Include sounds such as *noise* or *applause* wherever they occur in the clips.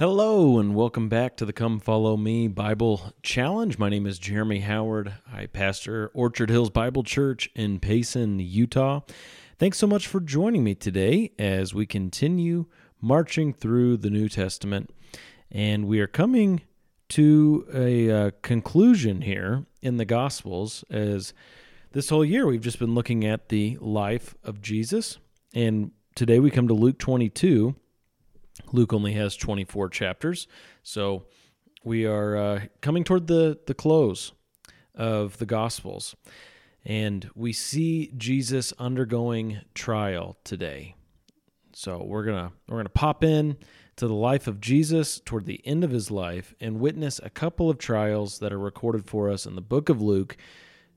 Hello, and welcome back to the Come Follow Me Bible Challenge. My name is Jeremy Howard. I pastor Orchard Hills Bible Church in Payson, Utah. Thanks so much for joining me today as we continue marching through the New Testament. And we are coming to a uh, conclusion here in the Gospels as this whole year we've just been looking at the life of Jesus. And today we come to Luke 22 Luke only has 24 chapters. So we are uh, coming toward the, the close of the Gospels. And we see Jesus undergoing trial today. So we're gonna we're gonna pop in to the life of Jesus toward the end of his life and witness a couple of trials that are recorded for us in the book of Luke,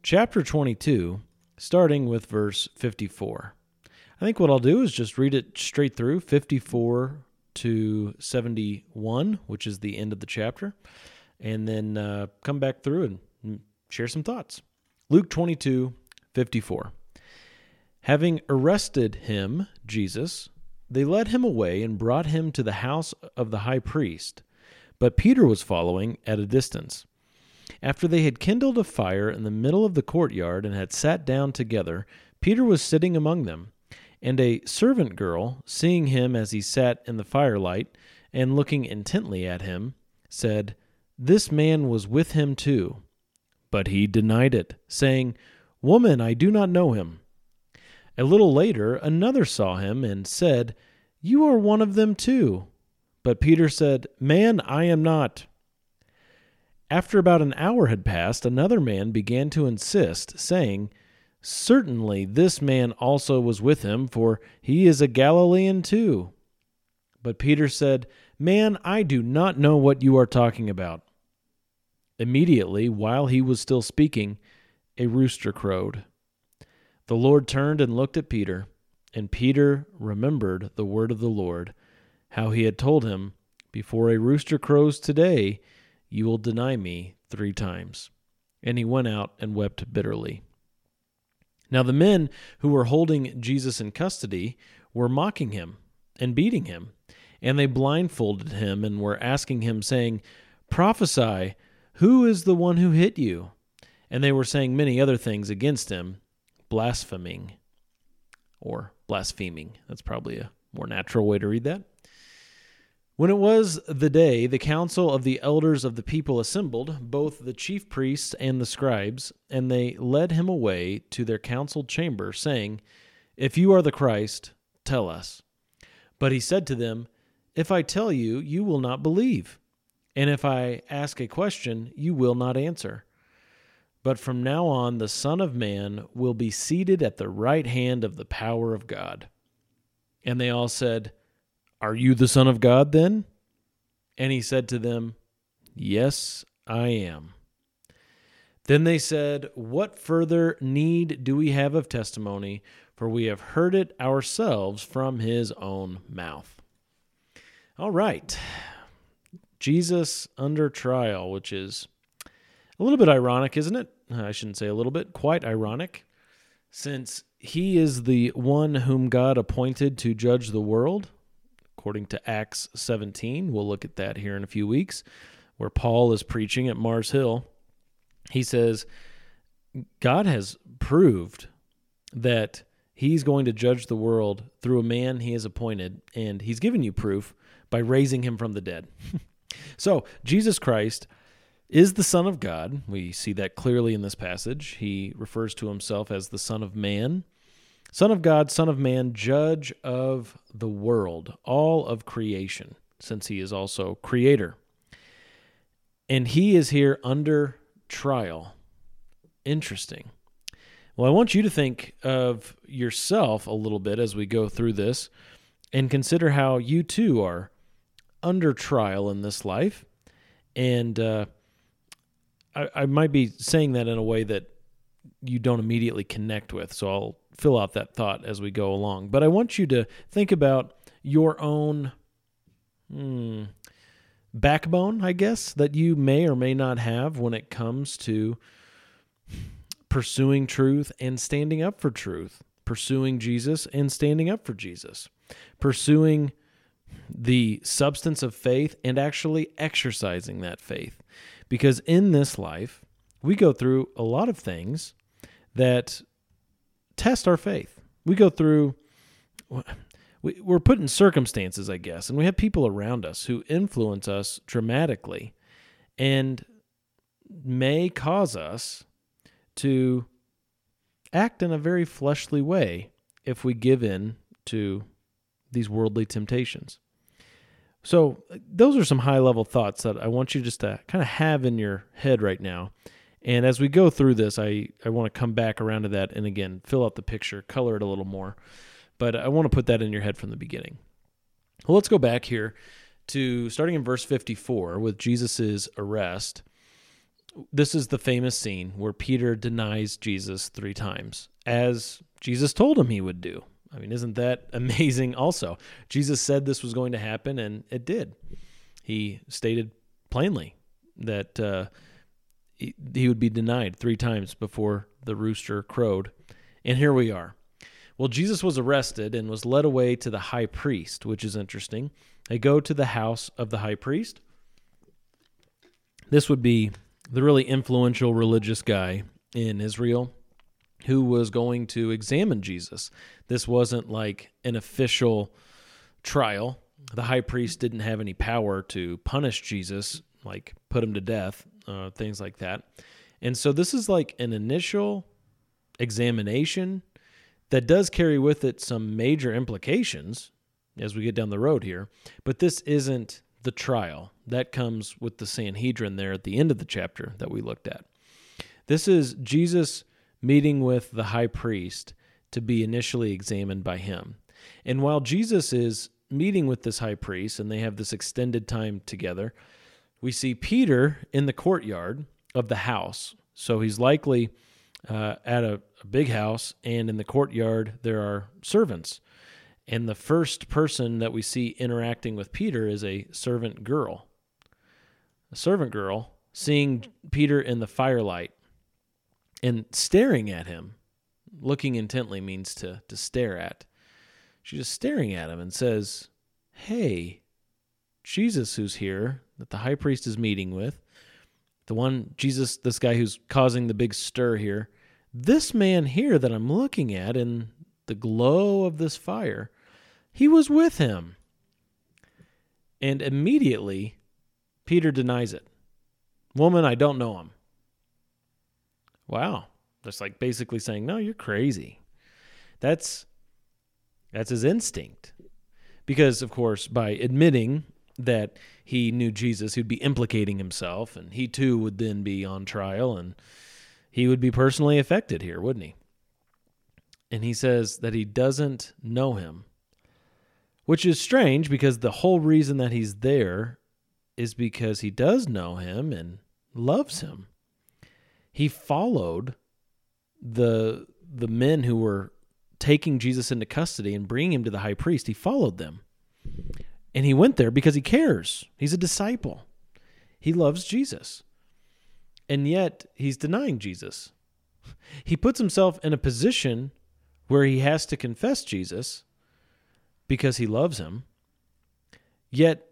chapter 22, starting with verse 54. I think what I'll do is just read it straight through 54 to 71, which is the end of the chapter, and then uh, come back through and share some thoughts. Luke 22, 54. Having arrested him, Jesus, they led him away and brought him to the house of the high priest. But Peter was following at a distance. After they had kindled a fire in the middle of the courtyard and had sat down together, Peter was sitting among them. And a servant girl, seeing him as he sat in the firelight, and looking intently at him, said, This man was with him too. But he denied it, saying, Woman, I do not know him. A little later, another saw him and said, You are one of them too. But Peter said, Man, I am not. After about an hour had passed, another man began to insist, saying, Certainly this man also was with him, for he is a Galilean too. But Peter said, Man, I do not know what you are talking about. Immediately, while he was still speaking, a rooster crowed. The Lord turned and looked at Peter, and Peter remembered the word of the Lord, how he had told him, Before a rooster crows today, you will deny me three times. And he went out and wept bitterly. Now, the men who were holding Jesus in custody were mocking him and beating him, and they blindfolded him and were asking him, saying, Prophesy, who is the one who hit you? And they were saying many other things against him, blaspheming or blaspheming. That's probably a more natural way to read that. When it was the day, the council of the elders of the people assembled, both the chief priests and the scribes, and they led him away to their council chamber, saying, If you are the Christ, tell us. But he said to them, If I tell you, you will not believe. And if I ask a question, you will not answer. But from now on, the Son of Man will be seated at the right hand of the power of God. And they all said, are you the Son of God then? And he said to them, Yes, I am. Then they said, What further need do we have of testimony? For we have heard it ourselves from his own mouth. All right. Jesus under trial, which is a little bit ironic, isn't it? I shouldn't say a little bit, quite ironic, since he is the one whom God appointed to judge the world according to Acts 17. We'll look at that here in a few weeks, where Paul is preaching at Mars Hill. He says, God has proved that he's going to judge the world through a man he has appointed, and he's given you proof by raising him from the dead. *laughs* so, Jesus Christ is the Son of God. We see that clearly in this passage. He refers to himself as the Son of Man. Son of God, Son of Man, Judge of the world, all of creation, since he is also Creator. And he is here under trial. Interesting. Well, I want you to think of yourself a little bit as we go through this and consider how you too are under trial in this life. And uh, I, I might be saying that in a way that you don't immediately connect with. So I'll fill out that thought as we go along. But I want you to think about your own hmm, backbone, I guess, that you may or may not have when it comes to pursuing truth and standing up for truth, pursuing Jesus and standing up for Jesus, pursuing the substance of faith and actually exercising that faith. Because in this life, we go through a lot of things that test our faith. We go through, we're put in circumstances, I guess, and we have people around us who influence us dramatically and may cause us to act in a very fleshly way if we give in to these worldly temptations. So, uh, those are some high level thoughts that I want you just to kind of have in your head right now. And as we go through this, I, I want to come back around to that and again, fill out the picture, color it a little more. But I want to put that in your head from the beginning. Well, let's go back here to starting in verse 54 with Jesus' arrest. This is the famous scene where Peter denies Jesus three times, as Jesus told him he would do. I mean, isn't that *laughs* amazing? Also, Jesus said this was going to happen, and it did. He stated plainly that uh, he, he would be denied three times before the rooster crowed. And here we are. Well, Jesus was arrested and was led away to the high priest, which is interesting. They go to the house of the high priest. This would be the really influential religious guy in Israel who was going to examine Jesus. This wasn't like an official trial. The high priest didn't have any power to punish Jesus, like put him to death, uh, things like that. And so this is like an initial examination that does carry with it some major implications as we get down the road here. But this isn't the trial. That comes with the Sanhedrin there at the end of the chapter that we looked at. This is Jesus meeting with the high priest to be initially examined by him. And while Jesus is meeting with this high priest and they have this extended time together, we see Peter in the courtyard of the house. So he's likely uh, at a, a big house, and in the courtyard, there are servants. And the first person that we see interacting with Peter is a servant girl. A servant girl seeing Peter in the firelight and staring at him. Looking intently means to, to stare at. She's just staring at him and says, Hey, Jesus, who's here, that the high priest is meeting with, the one, Jesus, this guy who's causing the big stir here, this man here that I'm looking at in the glow of this fire, he was with him. And immediately, Peter denies it. Woman, I don't know him. Wow. Just like basically saying, no, you're crazy. That's that's his instinct. Because of course, by admitting that he knew Jesus, he'd be implicating himself, and he too would then be on trial, and he would be personally affected here, wouldn't he? And he says that he doesn't know him, which is strange because the whole reason that he's there is because he does know him and loves him. He followed the the men who were taking Jesus into custody and bringing him to the high priest. He followed them. And he went there because he cares. He's a disciple. He loves Jesus. And yet he's denying Jesus. He puts himself in a position where he has to confess Jesus because he loves him. Yet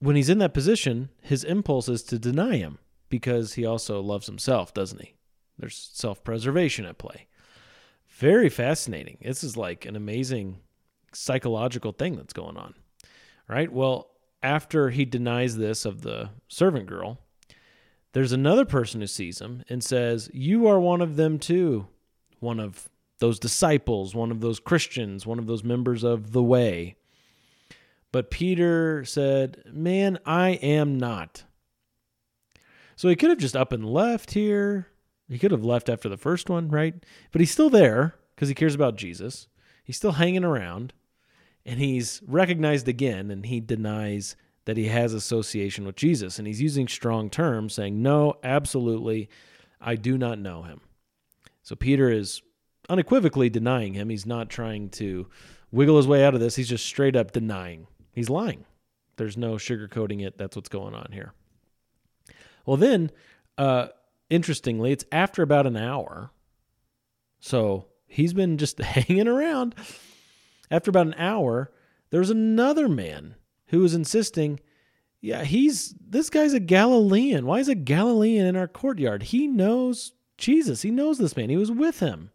when he's in that position, his impulse is to deny him because he also loves himself, doesn't he? There's self preservation at play. Very fascinating. This is like an amazing psychological thing that's going on right? Well, after he denies this of the servant girl, there's another person who sees him and says, You are one of them too. One of those disciples, one of those Christians, one of those members of the way. But Peter said, Man, I am not. So he could have just up and left here. He could have left after the first one, right? But he's still there because he cares about Jesus. He's still hanging around and he's recognized again and he denies that he has association with Jesus and he's using strong terms saying no absolutely I do not know him. So Peter is unequivocally denying him. He's not trying to wiggle his way out of this. He's just straight up denying. He's lying. There's no sugarcoating it. That's what's going on here. Well, then, uh, interestingly, it's after about an hour. So he's been just *laughs* hanging around after about an hour, there's another man who was insisting, yeah, he's this guy's a Galilean. Why is a Galilean in our courtyard? He knows Jesus. He knows this man. He was with him.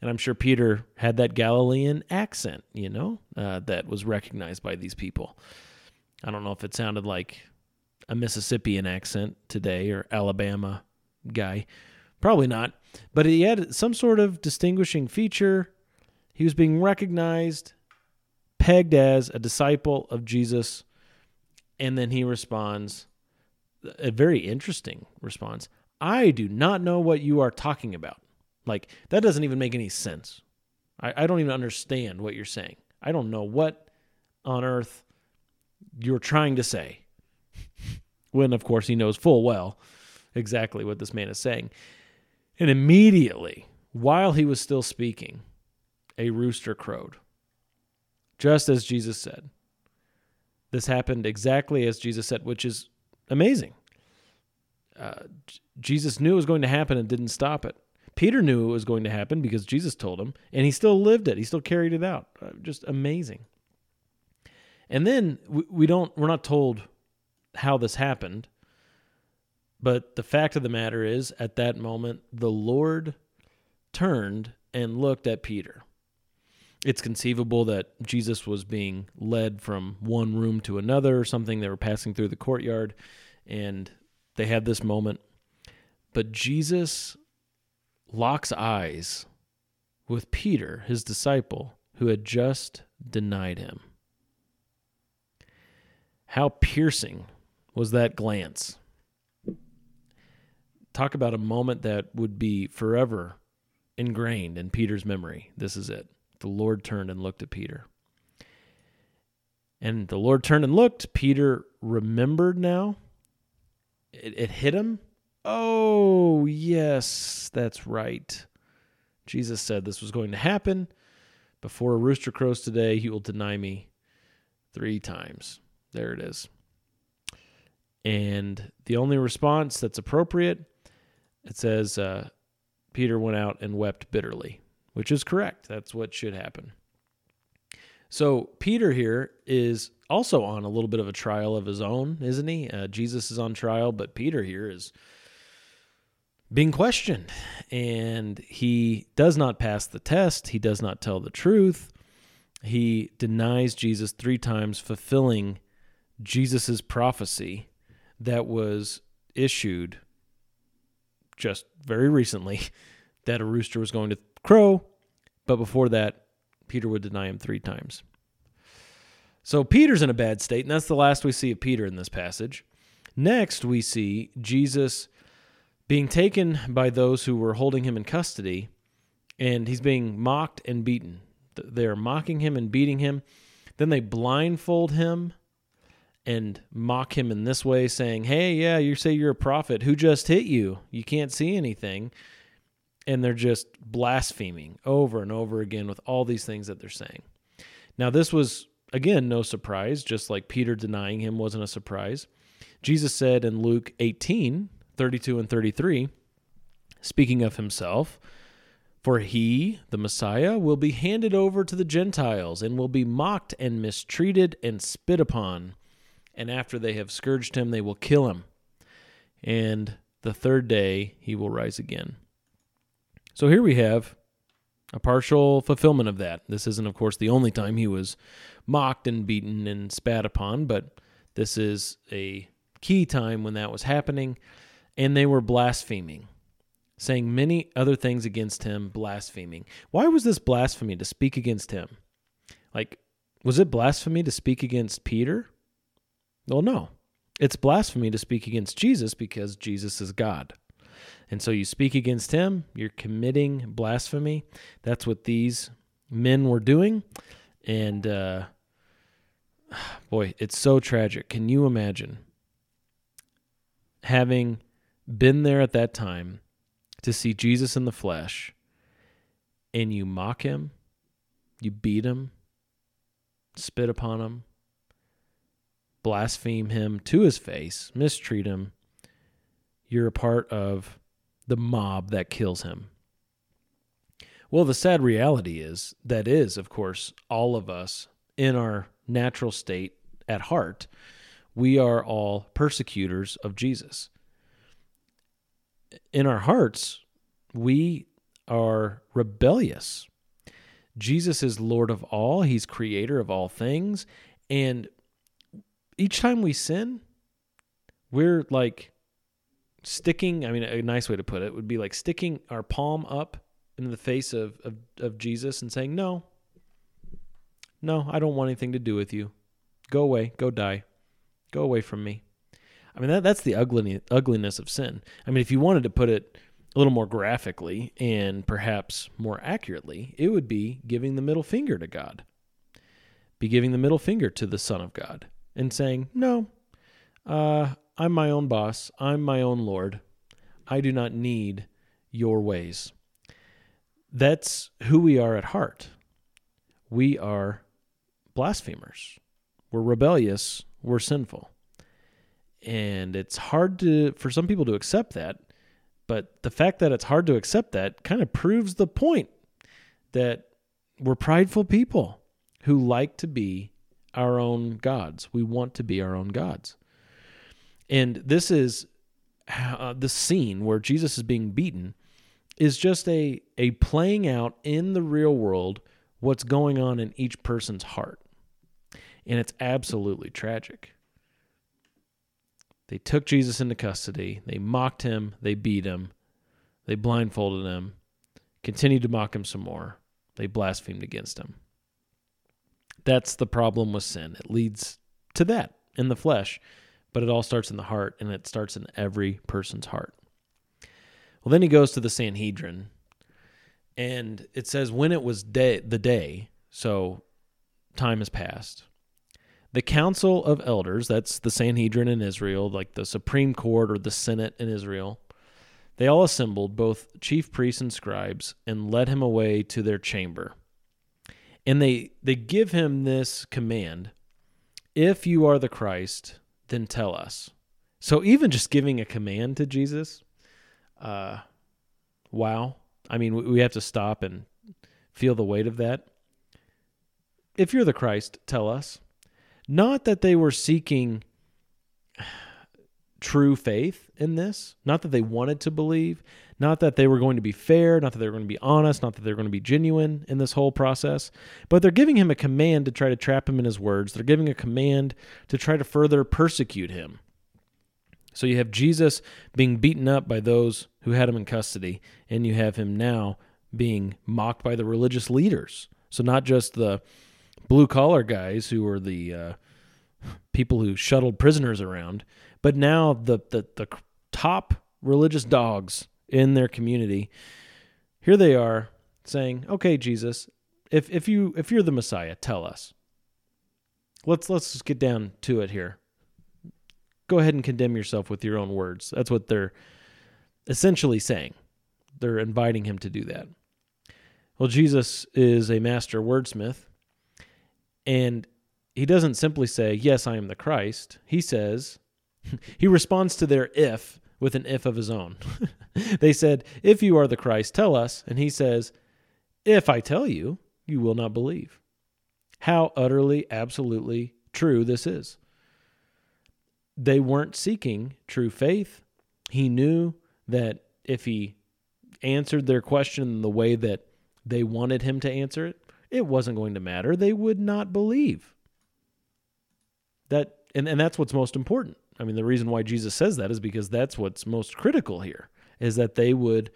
And I'm sure Peter had that Galilean accent, you know, uh, that was recognized by these people. I don't know if it sounded like a Mississippian accent today or Alabama guy. Probably not. But he had some sort of distinguishing feature. He was being recognized, pegged as a disciple of Jesus. And then he responds, a very interesting response I do not know what you are talking about. Like, that doesn't even make any sense. I, I don't even understand what you're saying. I don't know what on earth you're trying to say. *laughs* when, of course, he knows full well exactly what this man is saying. And immediately, while he was still speaking, a rooster crowed, just as Jesus said. This happened exactly as Jesus said, which is amazing. Uh, Jesus knew it was going to happen and didn't stop it. Peter knew it was going to happen because Jesus told him, and he still lived it. He still carried it out. Uh, just amazing. And then we, we don't we're not told how this happened, but the fact of the matter is, at that moment, the Lord turned and looked at Peter. It's conceivable that Jesus was being led from one room to another or something. They were passing through the courtyard and they had this moment. But Jesus locks eyes with Peter, his disciple, who had just denied him. How piercing was that glance? Talk about a moment that would be forever ingrained in Peter's memory. This is it. The Lord turned and looked at Peter. And the Lord turned and looked. Peter remembered now. It, it hit him Oh, yes, that's right. Jesus said this was going to happen. Before a rooster crows today, he will deny me three times. There it is. And the only response that's appropriate, it says, uh, Peter went out and wept bitterly, which is correct. That's what should happen. So Peter here is also on a little bit of a trial of his own, isn't he? Uh, Jesus is on trial, but Peter here is being questioned. And he does not pass the test. He does not tell the truth. He denies Jesus three times, fulfilling Jesus' prophecy that was issued just very recently *laughs* that a rooster was going to crow. But before that, Peter would deny him three times. So Peter's in a bad state, and that's the last we see of Peter in this passage. Next, we see Jesus being taken by those who were holding him in custody, and he's being mocked and beaten. They're mocking him and beating him. Then they blindfold him and mock him in this way, saying, Hey, yeah, you say you're a prophet. Who just hit you? You can't see anything. And they're just blaspheming over and over again with all these things that they're saying. Now, this was, again, no surprise, just like Peter denying him wasn't a surprise. Jesus said in Luke 18, 32 and 33, speaking of himself, for he, the Messiah, will be handed over to the Gentiles and will be mocked and mistreated and spit upon. And after they have scourged him, they will kill him. And the third day he will rise again. So here we have a partial fulfillment of that. This isn't, of course, the only time he was mocked and beaten and spat upon, but this is a key time when that was happening and they were blaspheming, saying many other things against him, blaspheming. Why was this blasphemy to speak against him? Like, was it blasphemy to speak against Peter? Well, no. It's blasphemy to speak against Jesus because Jesus is God. And so you speak against him, you're committing blasphemy. That's what these men were doing. And uh, *sighs* boy, it's so tragic. Can you imagine having been there at that time to see Jesus in the flesh and you mock him, you beat him, spit upon him, blaspheme him to his face, mistreat him, you're a part of the mob that kills him. Well, the sad reality is that is, of course, all of us in our natural state at heart, we are all persecutors of Jesus. In our hearts, we are rebellious. Jesus is Lord of all, He's creator of all things. And each time we sin, we're like sticking, I mean, a nice way to put it would be like sticking our palm up in the face of, of, of Jesus and saying, No, no, I don't want anything to do with you. Go away, go die, go away from me. I mean, that, that's the ugly, ugliness of sin. I mean, if you wanted to put it a little more graphically and perhaps more accurately, it would be giving the middle finger to God. Be giving the middle finger to the Son of God and saying, No, uh, I'm my own boss. I'm my own Lord. I do not need your ways. That's who we are at heart. We are blasphemers. We're rebellious. We're sinful. And it's hard to for some people to accept that but the fact that it's hard to accept that kind of proves the point that we're prideful people who like to be our own gods. We want to be our own gods. And this is uh, the scene where Jesus is being beaten is just a a playing out in the real world what's going on in each person's heart. And it's absolutely tragic. They took Jesus into custody. They mocked him. They beat him. They blindfolded him. Continued to mock him some more. They blasphemed against him. That's the problem with sin. It leads to that in the flesh, but it all starts in the heart, and it starts in every person's heart. Well, then he goes to the Sanhedrin, and it says, when it was day, the day, so time has passed, the Council of Elders, that's the Sanhedrin in Israel, like the Supreme Court or the Senate in Israel, they all assembled, both chief priests and scribes, and led him away to their chamber. And they, they give him this command If you are the Christ, then tell us. So even just giving a command to Jesus, uh, wow. I mean, we have to stop and feel the weight of that. If you're the Christ, tell us. Not that they were seeking *sighs* true faith in this, not that they wanted to believe, not that they were going to be fair, not that they were going to be honest, not that they were going to be genuine in this whole process, but they're giving him a command to try to trap him in his words. They're giving a command to try to further persecute him. So you have Jesus being beaten up by those who had him in custody, and you have him now being mocked by the religious leaders. So not just the blue collar guys who were the uh, people who shuttled prisoners around, but now the, the the top religious dogs in their community. Here they are saying, "Okay, Jesus, if if you if you're the Messiah, tell us. Let's let's just get down to it here. Go ahead and condemn yourself with your own words." That's what they're essentially saying. They're inviting him to do that. Well, Jesus is a master wordsmith and he doesn't simply say, Yes, I am the Christ. He says, *laughs* he responds to their if with an if of his own. *laughs* they said, If you are the Christ, tell us. And he says, If I tell you, you will not believe. How utterly, absolutely true this is. They weren't seeking true faith. He knew that if he answered their question the way that they wanted him to answer it, it wasn't going to matter. They would not believe. That and, and that's what's most important. I mean, the reason why Jesus says that is because that's what's most critical here is that they would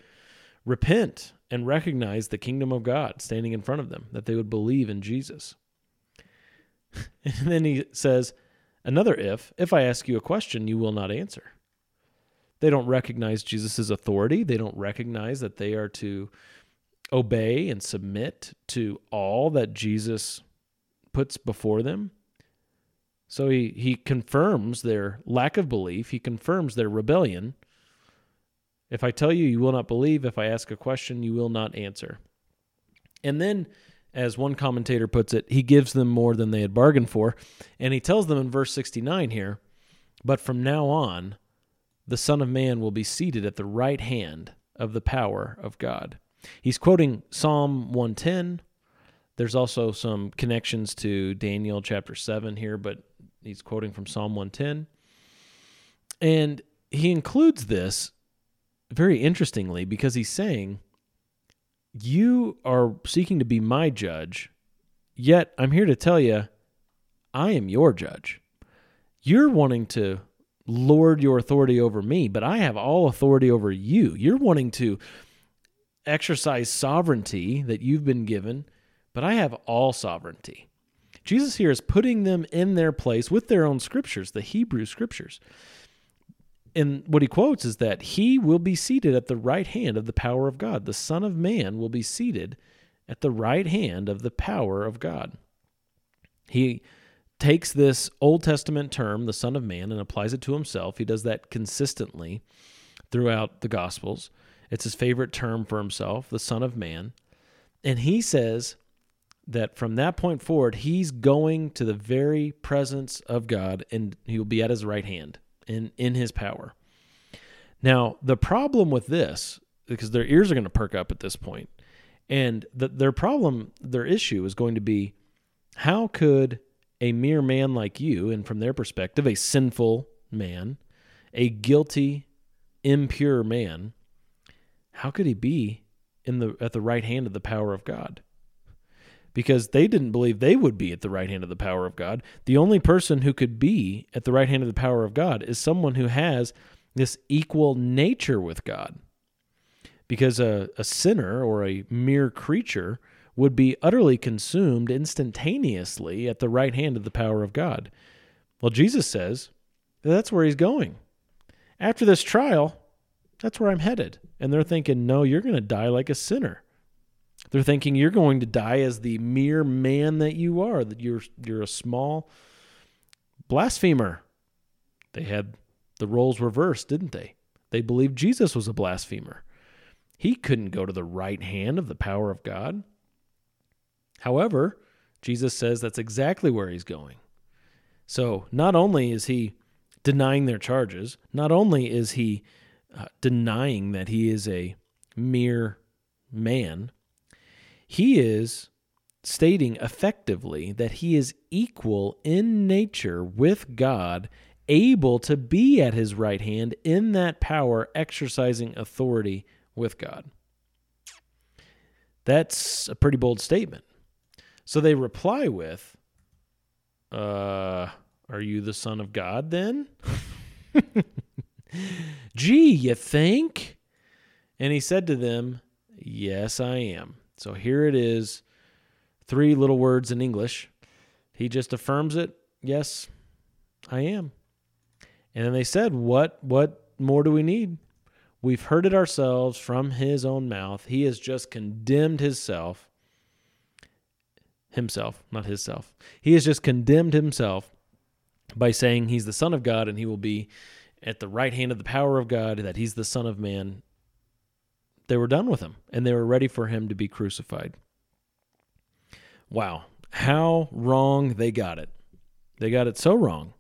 repent and recognize the kingdom of God standing in front of them, that they would believe in Jesus. *laughs* and then he says, another if, if I ask you a question, you will not answer. They don't recognize Jesus' authority. They don't recognize that they are to obey and submit to all that Jesus puts before them. So he, he confirms their lack of belief, he confirms their rebellion. If I tell you, you will not believe. If I ask a question, you will not answer. And then, as one commentator puts it, he gives them more than they had bargained for. And he tells them in verse 69 here, But from now on, the Son of Man will be seated at the right hand of the power of God. He's quoting Psalm 110. There's also some connections to Daniel chapter 7 here, but He's quoting from Psalm 110. And he includes this very interestingly because he's saying, You are seeking to be my judge, yet I'm here to tell you, I am your judge. You're wanting to lord your authority over me, but I have all authority over you. You're wanting to exercise sovereignty that you've been given, but I have all sovereignty. Jesus here is putting them in their place with their own scriptures, the Hebrew scriptures. And what he quotes is that he will be seated at the right hand of the power of God. The Son of Man will be seated at the right hand of the power of God. He takes this Old Testament term, the Son of Man, and applies it to himself. He does that consistently throughout the Gospels. It's his favorite term for himself, the Son of Man. And he says that from that point forward, he's going to the very presence of God and he will be at his right hand in, in his power. Now, the problem with this, because their ears are going to perk up at this point, and the, their problem, their issue is going to be how could a mere man like you, and from their perspective, a sinful man, a guilty, impure man, how could he be in the at the right hand of the power of God? Because they didn't believe they would be at the right hand of the power of God. The only person who could be at the right hand of the power of God is someone who has this equal nature with God. Because a, a sinner or a mere creature would be utterly consumed instantaneously at the right hand of the power of God. Well, Jesus says that that's where he's going. After this trial, that's where I'm headed. And they're thinking, no, you're going to die like a sinner. They're thinking you're going to die as the mere man that you are, that you're you're a small blasphemer. They had the roles reversed, didn't they? They believed Jesus was a blasphemer. He couldn't go to the right hand of the power of God. However, Jesus says that's exactly where he's going. So not only is he denying their charges, not only is he uh, denying that he is a mere man, he is stating effectively that he is equal in nature with God, able to be at his right hand in that power, exercising authority with God. That's a pretty bold statement. So they reply with, uh, are you the son of God then? *laughs* Gee, you think? And he said to them, Yes, I am. So here it is, three little words in English. He just affirms it. Yes, I am. And then they said, What what more do we need? We've heard it ourselves from his own mouth. He has just condemned himself himself, not his self. He has just condemned himself by saying he's the Son of God and he will be at the right hand of the power of God, that he's the Son of Man. They were done with him and they were ready for him to be crucified. Wow, how wrong they got it. They got it so wrong.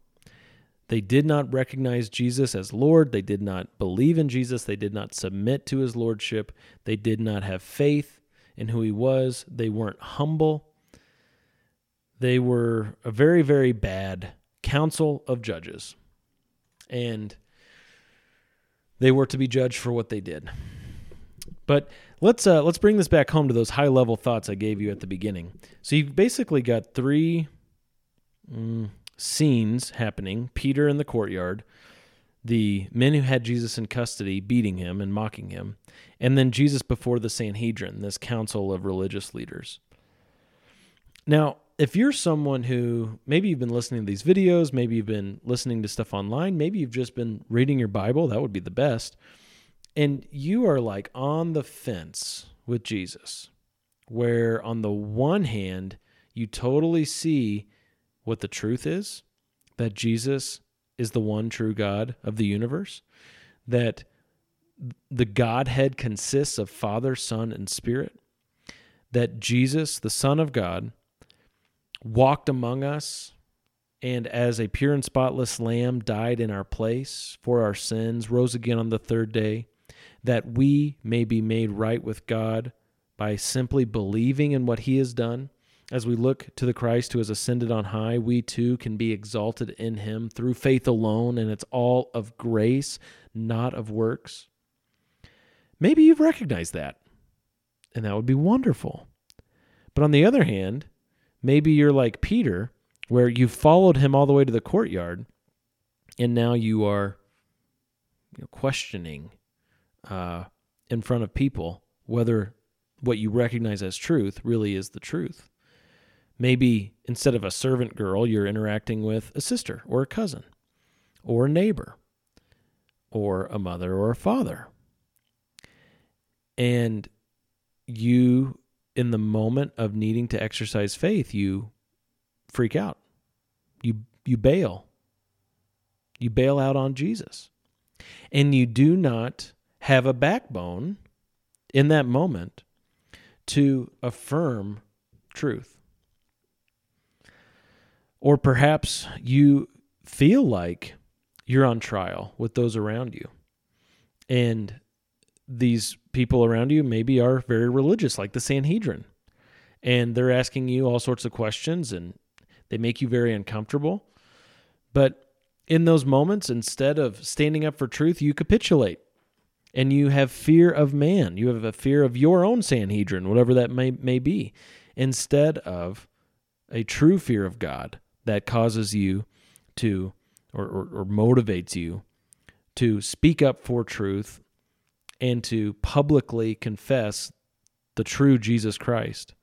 They did not recognize Jesus as Lord. They did not believe in Jesus. They did not submit to his lordship. They did not have faith in who he was. They weren't humble. They were a very, very bad council of judges. And they were to be judged for what they did. But let's uh, let's bring this back home to those high level thoughts I gave you at the beginning. So you've basically got three mm, scenes happening: Peter in the courtyard, the men who had Jesus in custody beating him and mocking him, and then Jesus before the Sanhedrin, this council of religious leaders. Now, if you're someone who maybe you've been listening to these videos, maybe you've been listening to stuff online, maybe you've just been reading your Bible, that would be the best. And you are like on the fence with Jesus, where on the one hand, you totally see what the truth is that Jesus is the one true God of the universe, that the Godhead consists of Father, Son, and Spirit, that Jesus, the Son of God, walked among us, and as a pure and spotless lamb died in our place for our sins, rose again on the third day, that we may be made right with God by simply believing in what he has done as we look to the Christ who has ascended on high, we too can be exalted in him through faith alone, and it's all of grace, not of works. Maybe you've recognized that, and that would be wonderful. But on the other hand, maybe you're like Peter, where you followed him all the way to the courtyard, and now you are you know, questioning uh, in front of people whether what you recognize as truth really is the truth. Maybe instead of a servant girl, you're interacting with a sister or a cousin or a neighbor or a mother or a father. And you, in the moment of needing to exercise faith, you freak out. You, you bail. You bail out on Jesus. And you do not have a backbone in that moment to affirm truth. Or perhaps you feel like you're on trial with those around you. And these people around you maybe are very religious, like the Sanhedrin. And they're asking you all sorts of questions and they make you very uncomfortable. But in those moments, instead of standing up for truth, you capitulate and you have fear of man. You have a fear of your own Sanhedrin, whatever that may, may be, instead of a true fear of God that causes you to or, or, or motivates you to speak up for truth and to publicly confess the true Jesus Christ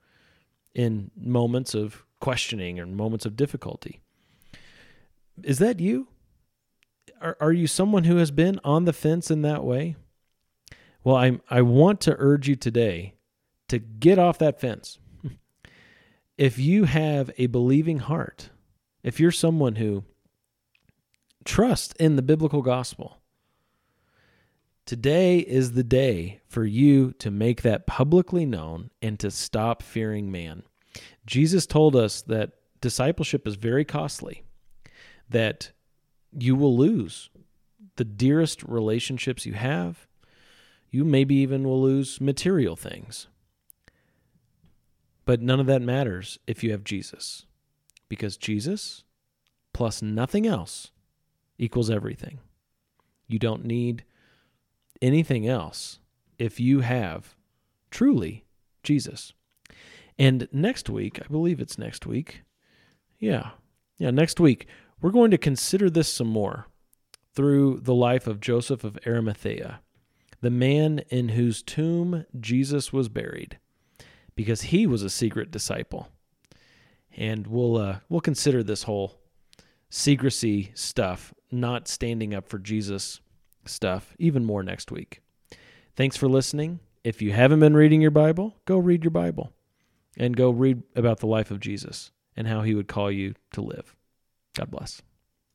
in moments of questioning and moments of difficulty. Is that you? Are, are you someone who has been on the fence in that way? Well, I I want to urge you today to get off that fence. if you have a believing heart, if you're someone who trusts in the biblical gospel, today is the day for you to make that publicly known and to stop fearing man. Jesus told us that discipleship is very costly, that you will lose the dearest relationships you have. You maybe even will lose material things. But none of that matters if you have Jesus because Jesus plus nothing else equals everything. You don't need anything else if you have truly Jesus. And next week, I believe it's next week. Yeah. Yeah, next week, we're going to consider this some more through the life of Joseph of Arimathea, the man in whose tomb Jesus was buried, because he was a secret disciple and we'll uh, we'll consider this whole secrecy stuff, not standing up for Jesus stuff, even more next week. Thanks for listening. If you haven't been reading your Bible, go read your Bible and go read about the life of Jesus and how he would call you to live. God bless.